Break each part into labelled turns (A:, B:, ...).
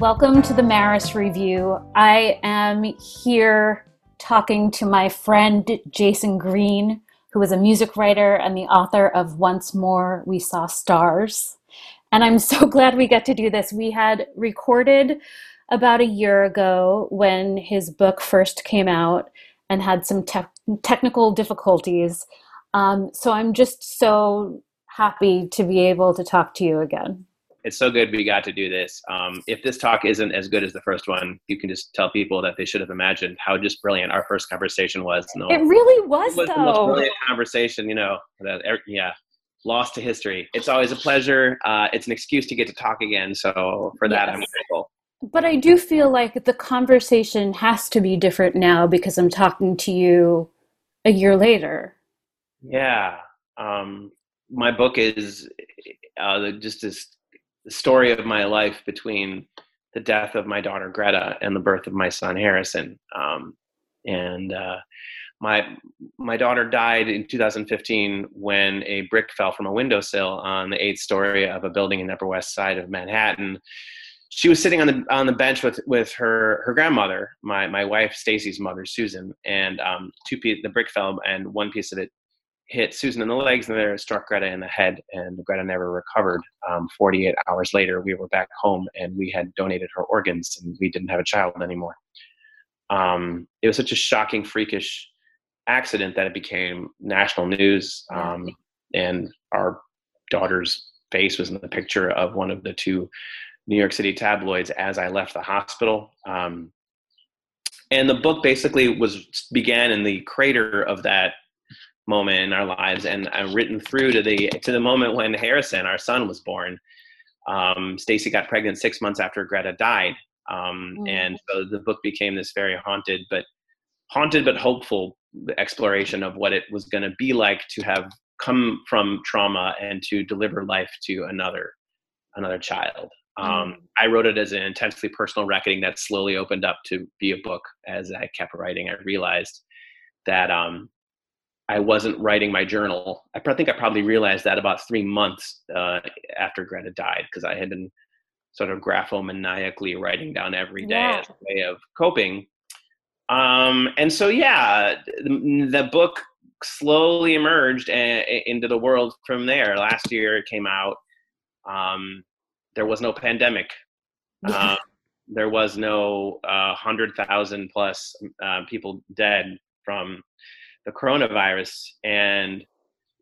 A: Welcome to the Maris Review. I am here talking to my friend Jayson Greene, who is a music writer and the author of Once More We Saw Stars. And I'm so glad we get to do this. We had recorded about a year ago when his book first came out and had some te- technical difficulties. Um, so I'm just so happy to be able to talk to you again.
B: It's so good we got to do this. Um, if this talk isn't as good as the first one, you can just tell people that they should have imagined how just brilliant our first conversation was.
A: No, it really was, it was
B: though.
A: the most
B: brilliant conversation, you know. That, er, yeah, lost to history. It's always a pleasure. Uh, it's an excuse to get to talk again. So for that, yes. I'm grateful.
A: But I do feel like the conversation has to be different now because I'm talking to you a year later.
B: Yeah. Um, my book is uh, just this story of my life between the death of my daughter Greta and the birth of my son Harrison. Um, and uh, my my daughter died in 2015 when a brick fell from a windowsill on the eighth story of a building in the Upper West Side of Manhattan. She was sitting on the on the bench with with her her grandmother, my my wife Stacy's mother Susan, and um, two the brick fell and one piece of it hit Susan in the legs and then it struck Greta in the head, and Greta never recovered. Um, 48 hours later, we were back home and we had donated her organs, and we didn't have a child anymore. Um, it was such a shocking, freakish accident that it became national news, um, and our daughter's face was in the picture of one of the two New York City tabloids as I left the hospital. Um, and the book basically was began in the crater of that moment in our lives and uh, written through to the to the moment when Harrison, our son, was born. Um, Stacy got pregnant six months after Greta died, um, mm. and so the book became this very haunted, but haunted but hopeful exploration of what it was going to be like to have come from trauma and to deliver life to another another child. Um, mm. I wrote it as an intensely personal reckoning that slowly opened up to be a book as I kept writing. I realized that um, I wasn't writing my journal. I think I probably realized that about three months uh, after Greta died because I had been sort of graphomaniacally writing down every day yeah. as a way of coping. Um, and so, yeah, the, the book slowly emerged a, a, into the world from there. Last year it came out. Um, there was no pandemic. Uh, there was no uh, 100,000 plus uh, people dead from the coronavirus. And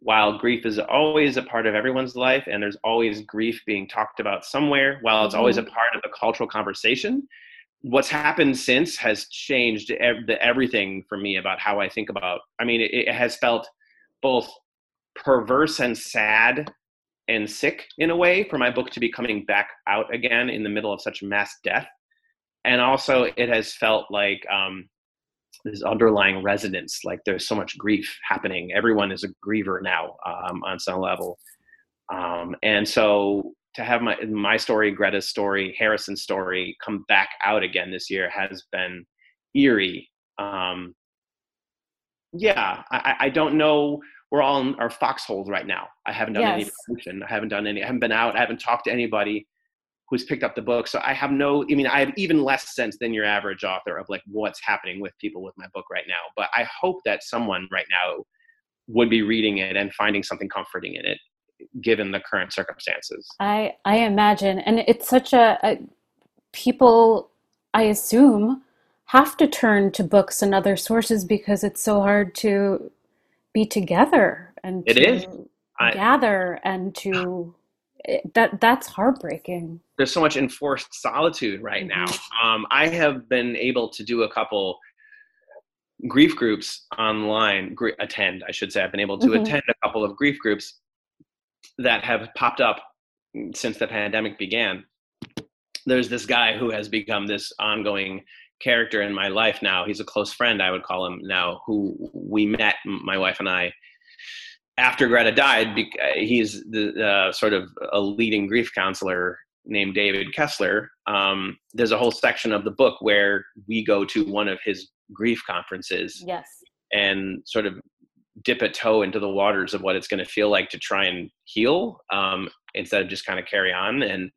B: while grief is always a part of everyone's life and there's always grief being talked about somewhere, while it's always a mm-hmm. part of the cultural conversation, what's happened since has changed everything for me about how I think about. I mean, it, it has felt both perverse and sad and sick in a way for my book to be coming back out again in the middle of such mass death. And also, it has felt like um, this underlying resonance like there's so much grief happening. Everyone is a griever now um, on some level. Um, and so to have my my story greta's story harrison's story come back out again this year has been eerie. Um, yeah I, I don't know. We're all in our foxholes right now. I haven't done yes. any promotion. I haven't done any i haven't been out. I haven't talked to anybody who's picked up the book. So I have no, I mean, I have even less sense than your average author of like what's happening with people with my book right now. But I hope that someone right now would be reading it and finding something comforting in it, given the current circumstances.
A: I I imagine, and it's such a, a people, I assume, have to turn to books and other sources because it's so hard to be together and
B: it is.
A: gather I, and to that that's heartbreaking
B: there's so much enforced solitude right mm-hmm. now um, i have been able to do a couple grief groups online gr- attend i should say i've been able to mm-hmm. attend a couple of grief groups that have popped up since the pandemic began there's this guy who has become this ongoing character in my life now he's a close friend i would call him now who we met my wife and i after Greta died, he's the uh, sort of a leading grief counselor named David Kessler. Um, there's a whole section of the book where we go to one of his grief conferences.
A: Yes.
B: And sort of dip a toe into the waters of what it's going to feel like to try and heal um, instead of just kind of carry on. And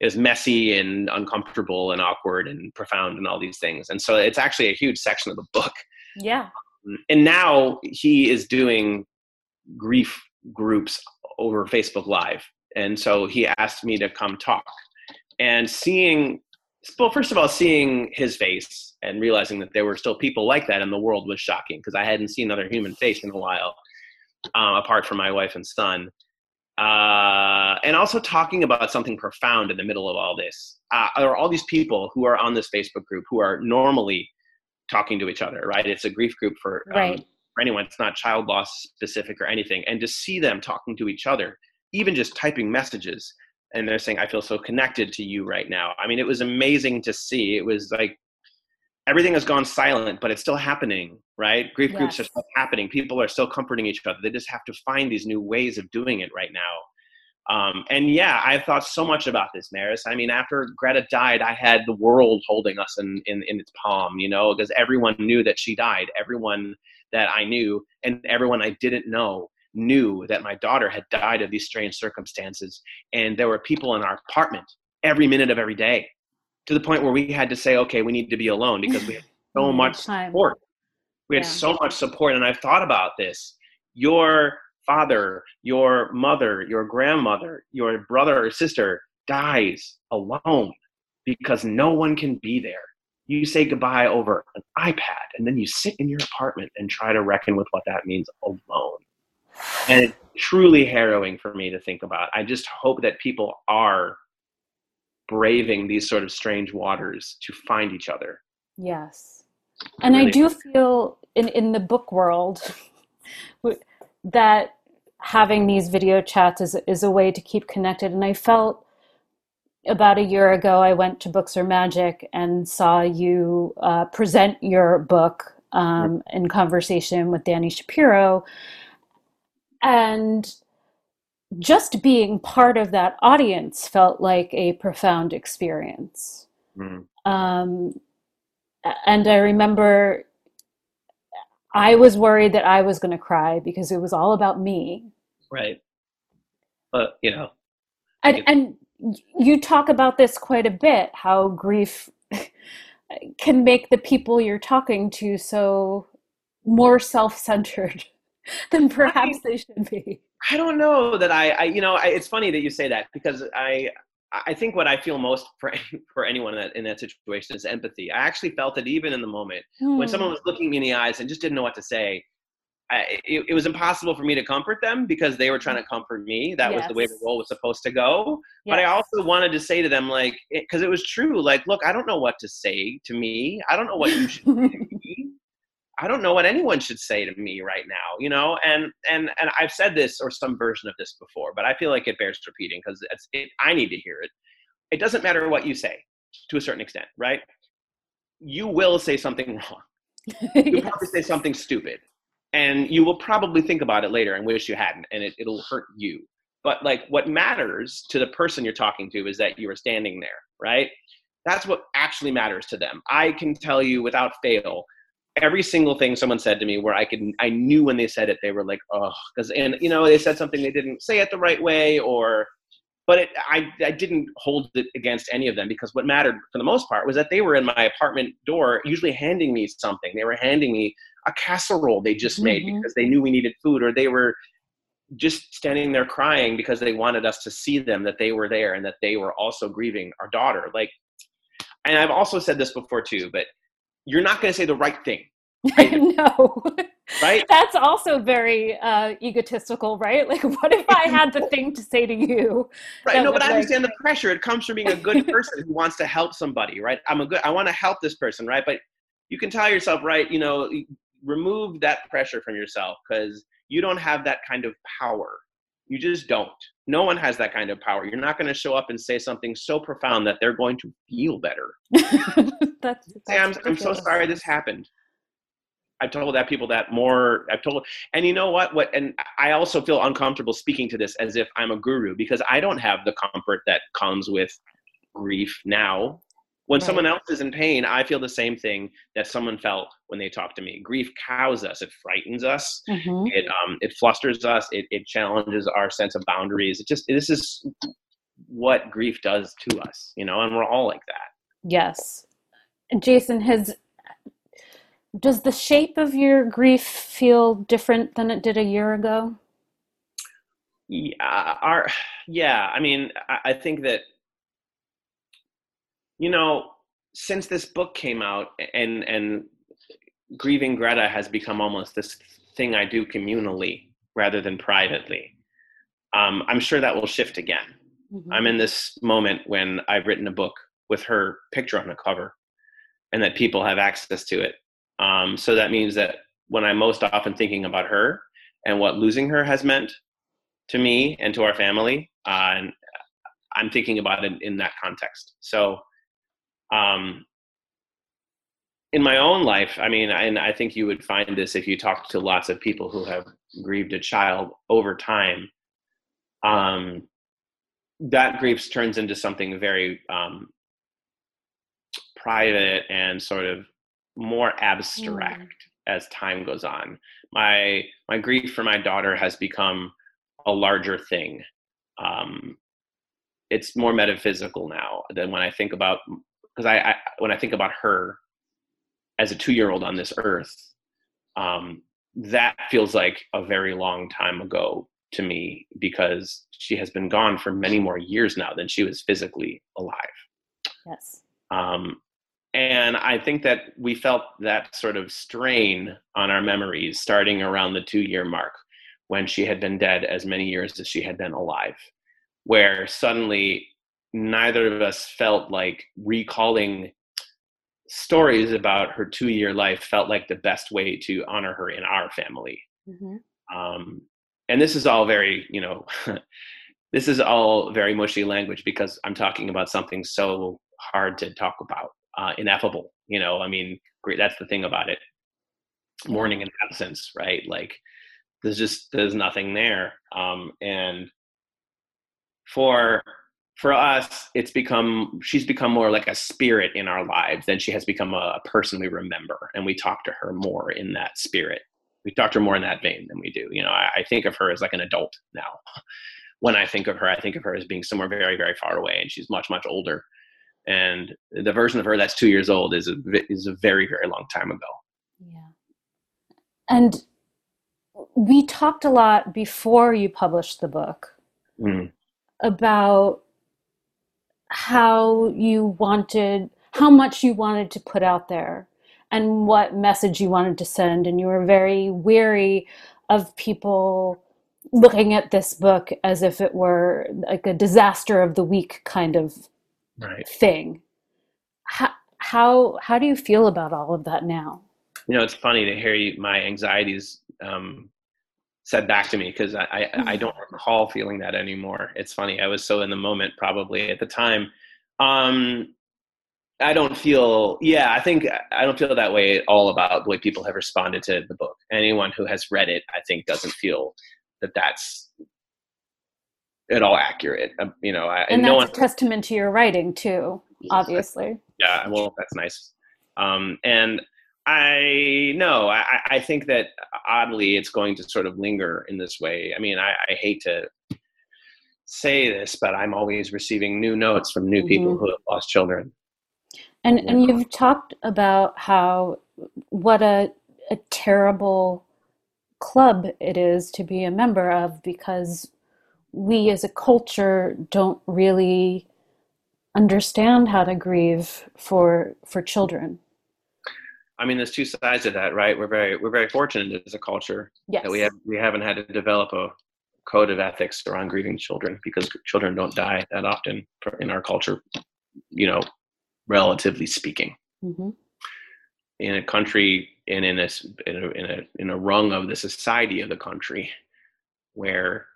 B: is messy and uncomfortable and awkward and profound and all these things. And so it's actually a huge section of the book.
A: Yeah.
B: And now he is doing grief groups over Facebook Live. And so he asked me to come talk. And seeing, well, first of all, seeing his face and realizing that there were still people like that in the world was shocking because I hadn't seen another human face in a while, uh, apart from my wife and son. Uh, and also talking about something profound in the middle of all this. Uh, there are all these people who are on this Facebook group who are normally talking to each other, right? It's a grief group for, um,
A: right.
B: for anyone. It's not child loss specific or anything. And to see them talking to each other, even just typing messages, and they're saying, I feel so connected to you right now. I mean, it was amazing to see. It was like everything has gone silent, but it's still happening, right? Grief yes. groups are still happening. People are still comforting each other. They just have to find these new ways of doing it right now. Um, and yeah, I've thought so much about this, Maris. I mean, after Greta died, I had the world holding us in, in, in its palm, you know, because everyone knew that she died. Everyone that I knew and everyone I didn't know knew that my daughter had died of these strange circumstances. And there were people in our apartment every minute of every day to the point where we had to say, okay, we need to be alone because we had so much support. We had yeah. so much support. And I've thought about this. Your father, your mother, your grandmother, your brother or sister dies alone because no one can be there. You say goodbye over an iPad and then you sit in your apartment and try to reckon with what that means alone. And it's truly harrowing for me to think about. I just hope that people are braving these sort of strange waters to find each other.
A: Yes. And really I do feel in, in the book world that having these video chats is, is a way to keep connected. And I felt about a year ago, I went to Books Are Magic and saw you uh, present your book um, in conversation with Dani Shapiro. And just being part of that audience felt like a profound experience. Mm. Um, and I remember I was worried that I was going to cry because it was all about me.
B: Right. But, you know.
A: And, and you talk about this quite a bit how grief can make the people you're talking to so more self centered than perhaps they should be.
B: I don't know that I, I you know, I, it's funny that you say that because I, I think what I feel most for for anyone in that in that situation is empathy. I actually felt it even in the moment hmm. when someone hmm. was looking me in the eyes and just didn't know what to say. I, it, it, was impossible for me to comfort them because they were trying to comfort me. That yes. was the way the role was supposed to go. Yes. But I also wanted to say to them, like, because it, it, was true. Like, look, I don't know what to say to me. I don't know what you should say to me. I don't know what anyone should say to me right now, you know. And and and I've said this or some version of this before, but I feel like it bears repeating because it's it, I need to hear it. It doesn't matter what you say, to a certain extent, right? You will say something wrong. You yes. probably say something stupid, and you will probably think about it later and wish you hadn't, and it, it'll hurt you. But like, what matters to the person you're talking to is that you are standing there, right? That's what actually matters to them. I can tell you without fail every single thing someone said to me where I could I knew when they said it they were like oh because and you know they said something they didn't say it the right way or but it, I I didn't hold it against any of them because what mattered for the most part was that they were in my apartment door usually handing me something they were handing me a casserole they just made mm-hmm. because they knew we needed food or they were just standing there crying because they wanted us to see them that they were there and that they were also grieving our daughter like and I've also said this before too but you're not going to say the right thing.
A: No.
B: Right?
A: That's also very uh, egotistical, right? Like, what if I had the thing to say to you?
B: Right. No, but I understand the pressure. It comes from being a good person who wants to help somebody, right? I'm a good, I want to help this person, right? But you can tell yourself, right, you know, remove that pressure from yourself because you don't have that kind of power. You just don't. No one has that kind of power. You're not going to show up and say something so profound that they're going to feel better. that's, that's say, I'm, I'm so sorry this happened. I've told that people that more. I've told, and you know what? What, and I also feel uncomfortable speaking to this as if I'm a guru because I don't have the comfort that comes with grief now when right. someone else is in pain, I feel the same thing that someone felt when they talked to me. Grief cows us. It frightens us. Mm-hmm. It um, it flusters us. It, it challenges our sense of boundaries. It just this is what grief does to us, you know, and we're all like that.
A: Yes. Jayson, has does the shape of your grief feel different than it did a year ago?
B: Yeah, our yeah. I mean, I, I think that you know, since this book came out, and and grieving Greta has become almost this thing I do communally rather than privately. Um, I'm sure that will shift again. Mm-hmm. I'm in this moment when I've written a book with her picture on the cover, and that people have access to it um, so that means that when I'm most often thinking about her and what losing her has meant to me and to our family, uh, and I'm thinking about it in that context. So, um, in my own life, I mean, and I think you would find this if you talk to lots of people who have grieved a child over time. Um, that grief turns into something very um, private and sort of more abstract mm. as time goes on. My my grief for my daughter has become a larger thing. Um, it's more metaphysical now than when I think about because I, I, when I think about her as a two year old on this earth, um, that feels like a very long time ago to me because she has been gone for many more years now than she was physically alive.
A: Yes.
B: Um, and I think that we felt that sort of strain on our memories starting around the two year mark when she had been dead as many years as she had been alive, where suddenly neither of us felt like recalling stories about her two year life felt like the best way to honor her in our family. Mm-hmm. Um, and this is all very, you know, this is all very mushy language because I'm talking about something so hard to talk about uh, ineffable. You know, I mean, great. That's the thing about it. Mourning and absence, right? Like, there's just there's nothing there. Um, and for for us, it's become she's become more like a spirit in our lives than she has become a, person we remember, and we talk to her more in that spirit. We talk to her more in that vein than we do. You know, I, I think of her as like an adult now. when I think of her, I think of her as being somewhere very, very far away, and she's much, much older and the version of her that's two years old is a is a very very long time ago
A: yeah and we talked a lot before you published the book mm. about how you wanted how much you wanted to put out there and what message you wanted to send and you were very weary of people looking at this book as if it were like a disaster of the week kind of
B: right.
A: thing. How, how how do you feel about all of that now?
B: You know, it's funny to hear you, my anxieties um, said back to me because I, I, I don't recall feeling that anymore. It's funny. I was so in the moment probably at the time. Um, I don't feel, yeah, I think I don't feel that way at all about the way people have responded to the book. Anyone who has read it, I think, doesn't feel that that's at all accurate. Um, you know,
A: and, and that's no one, a testament to your writing too, obviously.
B: Yeah, well, that's nice. Um, and I know, I, I think that oddly it's going to sort of linger in this way. I mean, I, I hate to say this, but I'm always receiving new notes from new mm-hmm. people who have lost children.
A: And and you've talked about how what a a terrible club it is to be a member of because we as a culture don't really understand how to grieve for for children
B: i mean there's two sides to that right we're very we're very fortunate as a culture
A: yes.
B: that we have we haven't had to develop a code of ethics around grieving children because children don't die that often in our culture you know relatively speaking mm-hmm. in a country and in a, in a in a in a rung of the society of the country where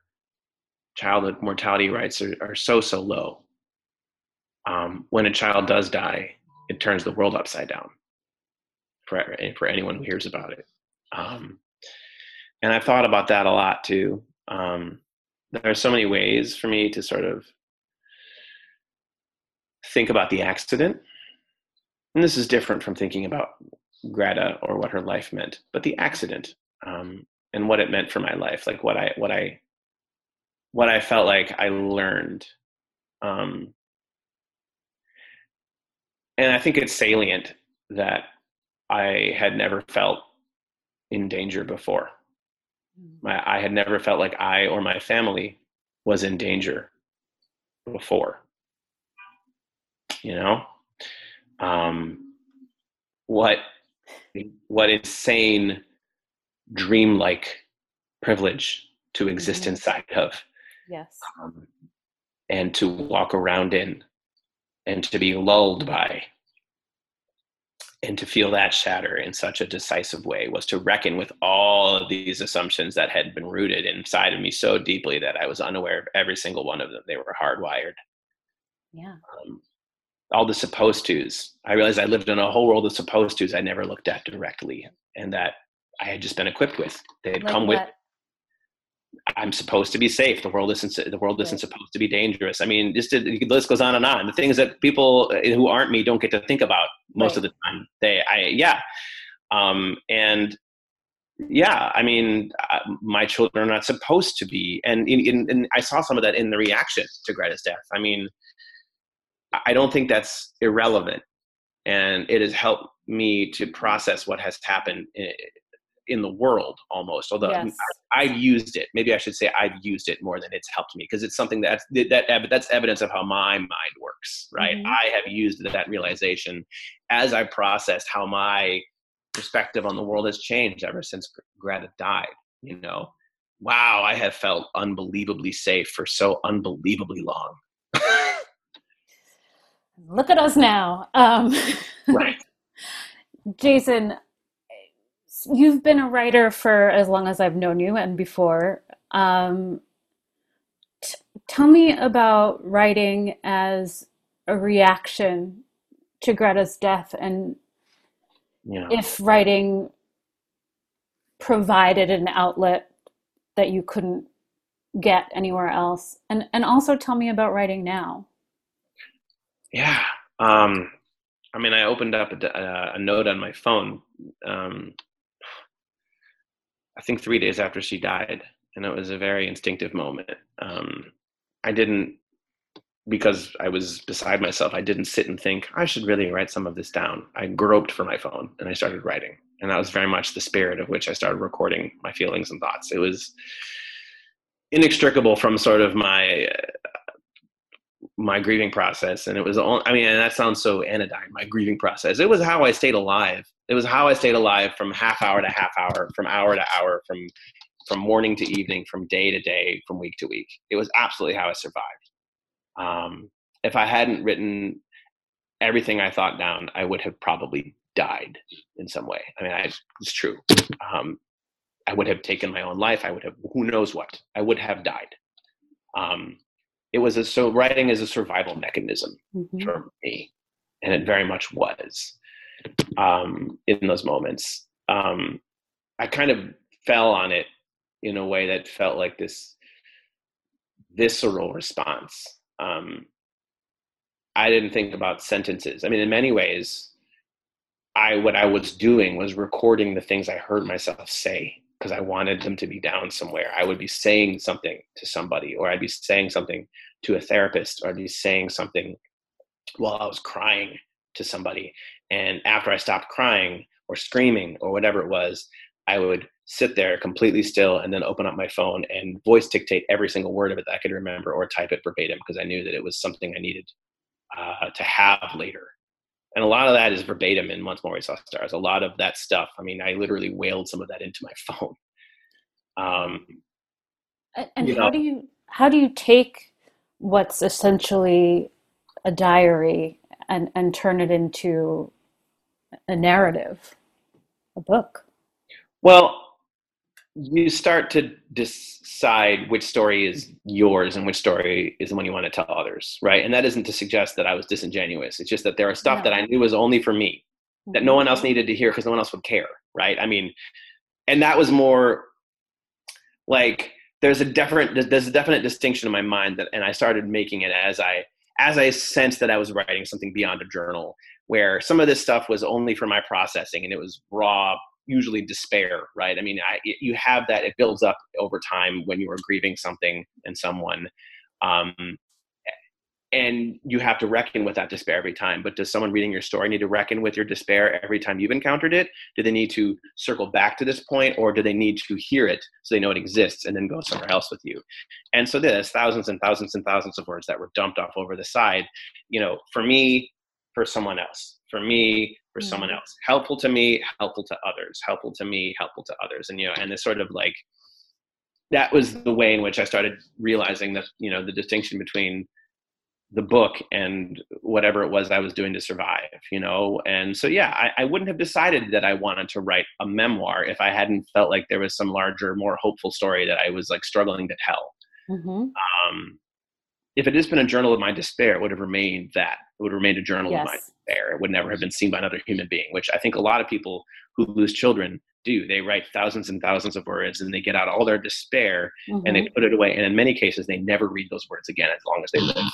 B: childhood mortality rates are, are so so low um, when a child does die it turns the world upside down for, for anyone who hears about it. Um, and i've thought about that a lot too. Um, there are so many ways for me to sort of think about the accident. And this is different from thinking about greta or what her life meant but the accident um, and what it meant for my life like what i what i what I felt like I learned. Um, and I think it's salient that I had never felt in danger before. Mm. My, I had never felt like I or my family was in danger before. You know, um, what what insane dreamlike privilege to exist mm-hmm. inside of.
A: Yes. Um,
B: and to walk around in and to be lulled by and to feel that shatter in such a decisive way was to reckon with all of these assumptions that had been rooted inside of me so deeply that I was unaware of every single one of them. They were hardwired.
A: Yeah. Um,
B: all the supposed tos. I realized I lived in a whole world of supposed tos I never looked at directly and that I had just been equipped with. They had like come what? with I'm supposed to be safe. The world isn't. The world isn't supposed to be dangerous. I mean, just the list goes on and on. The things that people uh, who aren't me don't get to think about most right. of the time. They, I, yeah, um, and yeah. I mean, uh, my children are not supposed to be, and, in, in, and I saw some of that in the reaction to Greta's death. I mean, I don't think that's irrelevant, and it has helped me to process what has happened eh, in the world almost although yes. I, have used it. Maybe i should say i've used it more than it's helped me because it's something that's that that's evidence of how my mind works right? Mm-hmm. i have used that realization as i processed how my perspective on the world has changed ever since greta died you know? Wow i have felt unbelievably safe for so unbelievably long.
A: Look at us now um,
B: right.
A: Jayson you've been a writer for as long as I've known you and before. Um, t- tell me about writing as a reaction to Greta's death and yeah. if writing provided an outlet that you couldn't get anywhere else and and also tell me about writing now
B: yeah um i mean i opened up a, a note on my phone um I think three days after she died, and it was a very instinctive moment. Um, I didn't because I was beside myself. I didn't sit and think I should really write some of this down. I groped for my phone and I started writing, and that was very much the spirit of which I started recording my feelings and thoughts. It was inextricable from sort of my my grieving process and it was all i mean and that sounds so anodyne my grieving process it was how i stayed alive it was how i stayed alive from half hour to half hour from hour to hour from from morning to evening from day to day from week to week. It was absolutely how i survived. Um, if i hadn't written everything i thought down i would have probably died in some way. I mean I, it's true. Um, i would have taken my own life. I would have who knows what? I would have died. Um, it was a so writing is a survival mechanism mm-hmm. for me and it very much was um, in those moments um, i kind of fell on it in a way that felt like this visceral response um, i didn't think about sentences i mean in many ways i what i was doing was recording the things i heard myself say because I wanted them to be down somewhere. I would be saying something to somebody, or I'd be saying something to a therapist, or I'd be saying something while I was crying to somebody. And after I stopped crying or screaming or whatever it was, I would sit there completely still and then open up my phone and voice dictate every single word of it that I could remember or type it verbatim because I knew that it was something I needed uh, to have later and a lot of that is verbatim in Once More We Saw Stars. A lot of that stuff. I mean, I literally wailed some of that into my phone. Um,
A: and how know, do you how do you take what's essentially a diary and and turn it into a narrative, a book?
B: Well, you start to decide which story is yours and which story is the one you want to tell others right? And that isn't to suggest that i was disingenuous. It's just that there are stuff that i knew was only for me that no mm-hmm. one else needed to hear because no one else would care right? I mean and that was more like there's a different there's a definite distinction in my mind that and i started making it as i as i sensed that i was writing something beyond a journal where some of this stuff was only for my processing and it was raw usually despair, right? I mean, I, you have that, it builds up over time when you are grieving something and someone. Um, and you have to reckon with that despair every time. But does someone reading your story need to reckon with your despair every time you've encountered it? Do they need to circle back to this point, or do they need to hear it so they know it exists and then go somewhere else with you? And so there's thousands and thousands and thousands of words that were dumped off over the side. You know, for me, for someone else, for me, for mm-hmm. someone else, helpful to me, helpful to others, helpful to me, helpful to others, and you know, and this sort of like that was the way in which I started realizing that you know the distinction between the book and whatever it was I was doing to survive, you know? And so, yeah, I, I, wouldn't have decided that I wanted to write a memoir if I hadn't felt like there was some larger, more hopeful story that I was like struggling to tell. Mm-hmm. Um, if it had been a journal of my despair, it would have remained that. It would have remained a journal yes. of my despair. It would never have been seen by another human being, which I think a lot of people who lose children do. They write thousands and thousands of words and they get out all their despair mm-hmm. and they mm-hmm. put it away. And in many cases, they never read those words again as long as they live.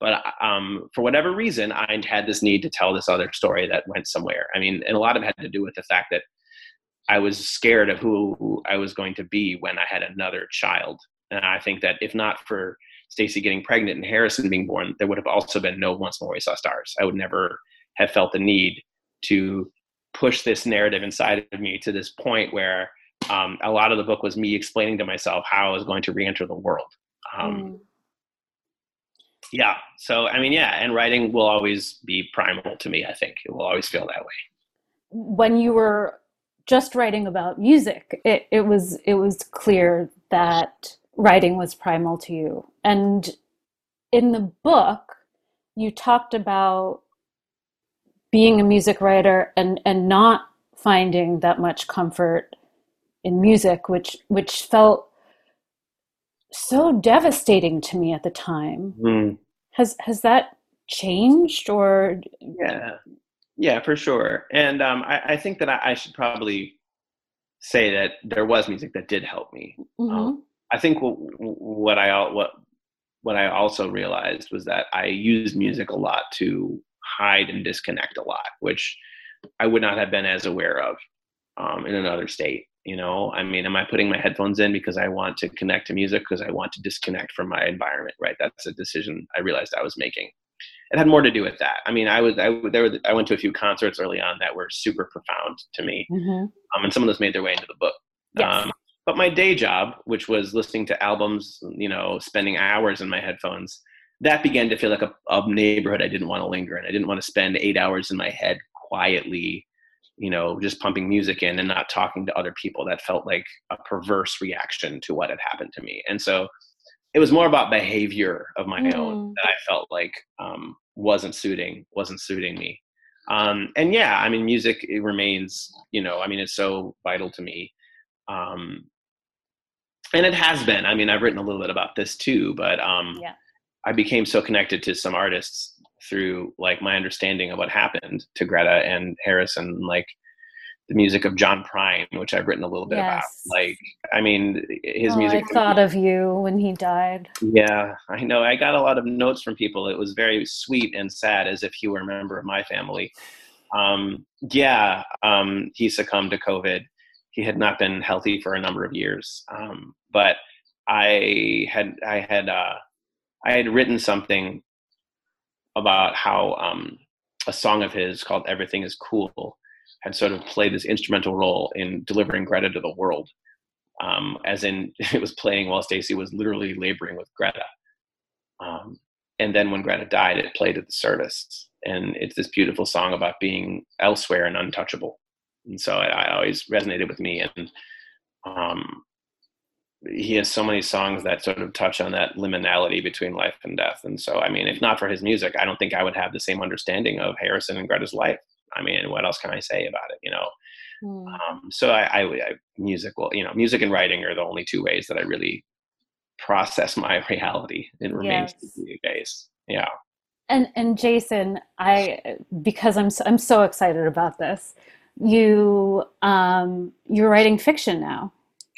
B: But um, for whatever reason, I had this need to tell this other story that went somewhere. I mean, and a lot of it had to do with the fact that I was scared of who I was going to be when I had another child. And I think that if not for Stacy getting pregnant and Harrison being born, there would have also been no Once More We Saw Stars. I would never have felt the need to push this narrative inside of me to this point where um, a lot of the book was me explaining to myself how I was going to re-enter the world. Um, mm yeah so i mean yeah and writing will always be primal to me i think it will always feel that way
A: when you were just writing about music it, it was it was clear that writing was primal to you and in the book you talked about being a music writer and and not finding that much comfort in music which which felt so devastating to me at the time. Mm. Has has that changed or?
B: Yeah, yeah, for sure. And um, I, I, think that I, I, should probably say that there was music that did help me. Mm-hmm. Um, I think what, what I what what I also realized was that I used music a lot to hide and disconnect a lot, which I would not have been as aware of um, in another state you know? I mean am i putting my headphones in because i want to connect to music because i want to disconnect from my environment right? That's a decision i realized i was making. It had more to do with that. I mean i was i there were, i went to a few concerts early on that were super profound to me mm-hmm. um, and some of those made their way into the book. Yes. um, but my day job which was listening to albums you know spending hours in my headphones that began to feel like a, a neighborhood i didn't want to linger in i didn't want to spend eight hours in my head quietly you know, just pumping music in and not talking to other people. That felt like a perverse reaction to what had happened to me. And so it was more about behavior of my mm. own that I felt like um, wasn't suiting wasn't suiting me. Um, and yeah, I mean, music it remains, you know, I mean, it's so vital to me. Um, and it has been. I mean, I've written a little bit about this too, but um, yeah. I became so connected to some artists through like my understanding of what happened to Greta and Harrison, like the music of John Prine, which I've written a little bit yes. about. Like, I mean, his
A: oh,
B: music.
A: I thought of you when he died.
B: Yeah, I know. I got a lot of notes from people. It was very sweet and sad, as if he were a member of my family. Um, yeah, um, he succumbed to COVID. He had not been healthy for a number of years, um, but I had I had uh, I had written something about how um, a song of his called "Everything Is Cool" had sort of played this instrumental role in delivering Greta to the world, um, as in it was playing while Stacy was literally laboring with Greta. Um, and then when Greta died, it played at the service, and it's this beautiful song about being elsewhere and untouchable. And so it, it always resonated with me, and um, he has so many songs that sort of touch on that liminality between life and death. And so, I mean, if not for his music, I don't think I would have the same understanding of Harrison and Greta's life. I mean, what else can I say about it? You know. Mm. Um, so I, I, I, music, will, you know, music and writing are the only two ways that I really process my reality. It remains yes. the case. Yeah.
A: And and Jayson, I because I'm so, I'm so excited about this. You um you're writing fiction now.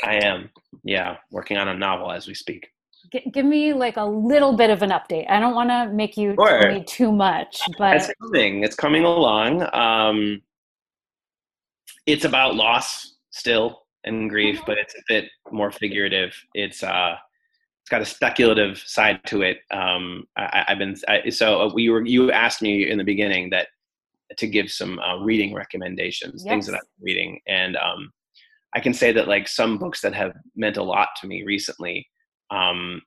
B: I am. Yeah, working on a novel as we speak.
A: G- give me like a little bit of an update. I don't want to make you sure. tell me too much, but
B: it's coming. It's coming along. Um, it's about loss still and grief, but it's a bit more figurative. It's uh, it's got a speculative side to it. Um, I, have been I, so we were you asked me in the beginning that to give some uh, reading recommendations, yes. things that I'm reading, and um, I can say that like some books that have meant a lot to me recently. Um,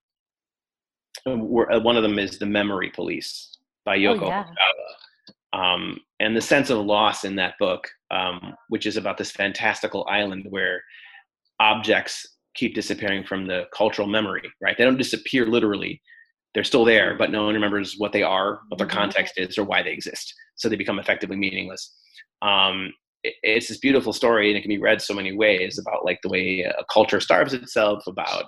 B: were, uh, one of them is The Memory Police by oh, Yoko oh, yeah. Um, and the sense of loss in that book, um, which is about this fantastical island where objects keep disappearing from the cultural memory, right? They don't disappear literally. They're still there, but no one remembers what they are, what their mm-hmm. context is, or why they exist. So they become effectively meaningless. Um, it, it's this beautiful story, and it can be read so many ways about like the way a culture starves itself, about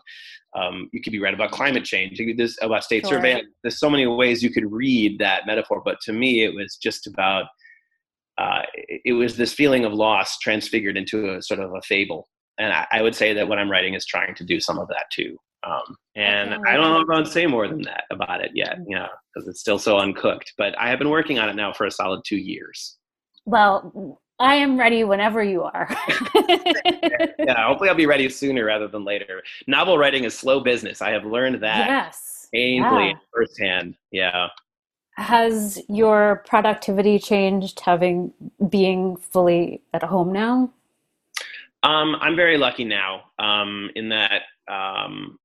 B: um, you could be read about climate change, this about state sure. surveillance. There's so many ways you could read that metaphor, but to me, it was just about. Uh, it was this feeling of loss transfigured into a sort of a fable and I, I, would say that what I'm writing is trying to do some of that too. Um, and I don't know if I to say more than that about it yet, you know, because it's still so uncooked. But I have been working on it now for a solid two years.
A: Well, I am ready whenever you are.
B: yeah, hopefully I'll be ready sooner rather than later. Novel writing is slow business. I have learned that
A: yes.
B: painfully yeah. firsthand. Yeah.
A: Has your productivity changed having being fully at home now?
B: Um, I'm very lucky now um, in that um,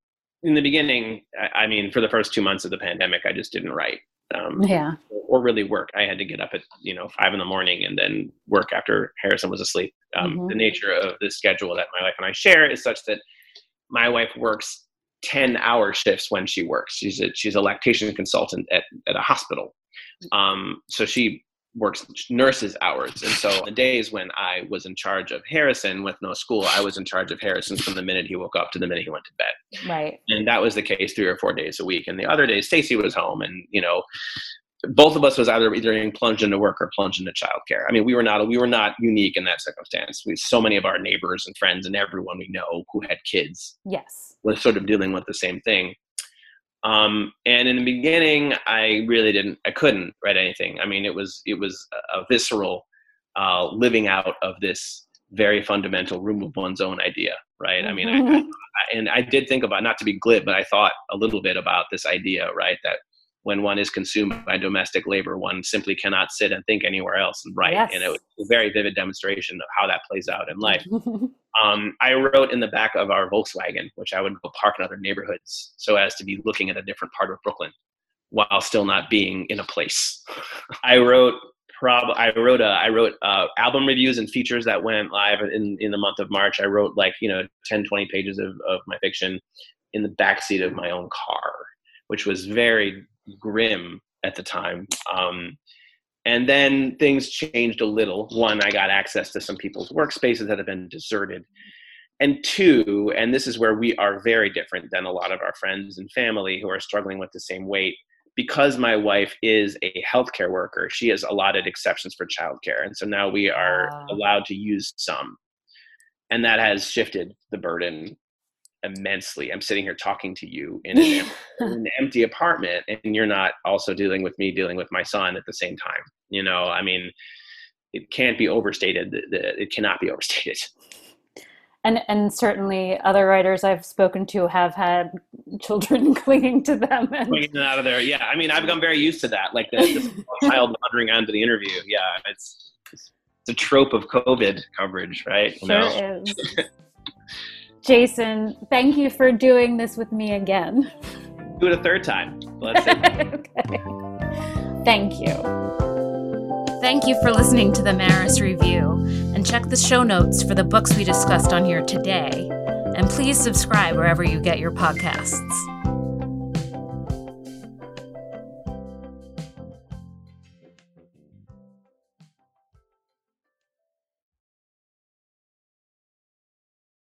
B: in the beginning, I, I, mean, for the first two months of the pandemic, I just didn't write.
A: Um, yeah.
B: Or, really work. I had to get up at you know five in the morning and then work after Harrison was asleep. Um, mm-hmm. The nature of the schedule that my wife and I share is such that my wife works 10 hour shifts when she works. She's a, she's a lactation consultant at, at a hospital. Mm. Um, so she works nurses hours and so the days when i was in charge of harrison with no school i was in charge of harrison from the minute he woke up to the minute he went to bed
A: right
B: and that was the case three or four days a week and the other days stacy was home and you know both of us was either either being plunged into work or plunged into childcare. I mean, we were not we were not unique in that circumstance. We so many of our neighbors and friends and everyone we know who had kids,
A: yes,
B: was sort of dealing with the same thing. Um, and in the beginning, I really didn't, I couldn't write anything. I mean, it was, it was a visceral uh, living out of this very fundamental room of one's own idea, right? I mean, I, I, and I did think about, not to be glib, but I thought a little bit about this idea, right? That when one is consumed by domestic labor, one simply cannot sit and think anywhere else and write. Yes. And it was a very vivid demonstration of how that plays out in life. um, I wrote in the back of our Volkswagen, which I would go park in other neighborhoods so as to be looking at a different part of Brooklyn while still not being in a place. I wrote prob I wrote a I wrote uh, album reviews and features that went live in in the month of March. I wrote like you know 10 20 pages of, of my fiction in the backseat of my own car, which was very grim at the time. Um, and then things changed a little. One, I got access to some people's workspaces that have been deserted. And two, and this is where we are very different than a lot of our friends and family who are struggling with the same weight. Because my wife is a healthcare worker, she has allotted exceptions for childcare. And so now we are allowed to use some. And that has shifted the burden immensely. I'm sitting here talking to you in an, in an, empty apartment, and you're not also dealing with me dealing with my son at the same time. You know, I mean, it can't be overstated. It cannot be overstated.
A: And and certainly other writers I've spoken to have had children clinging to them and
B: clinging out of there. Yeah, I mean, I've become very used to that. Like the, the child wandering onto the interview. Yeah, it's it's a trope of COVID coverage, right?
A: You sure know? is. Jayson, thank you for doing this with me again.
B: Do it a third time. Let's okay.
A: Thank you. Thank you for listening to the Maris Review, and check the show notes for the books we discussed on here today. And please subscribe wherever you get your podcasts.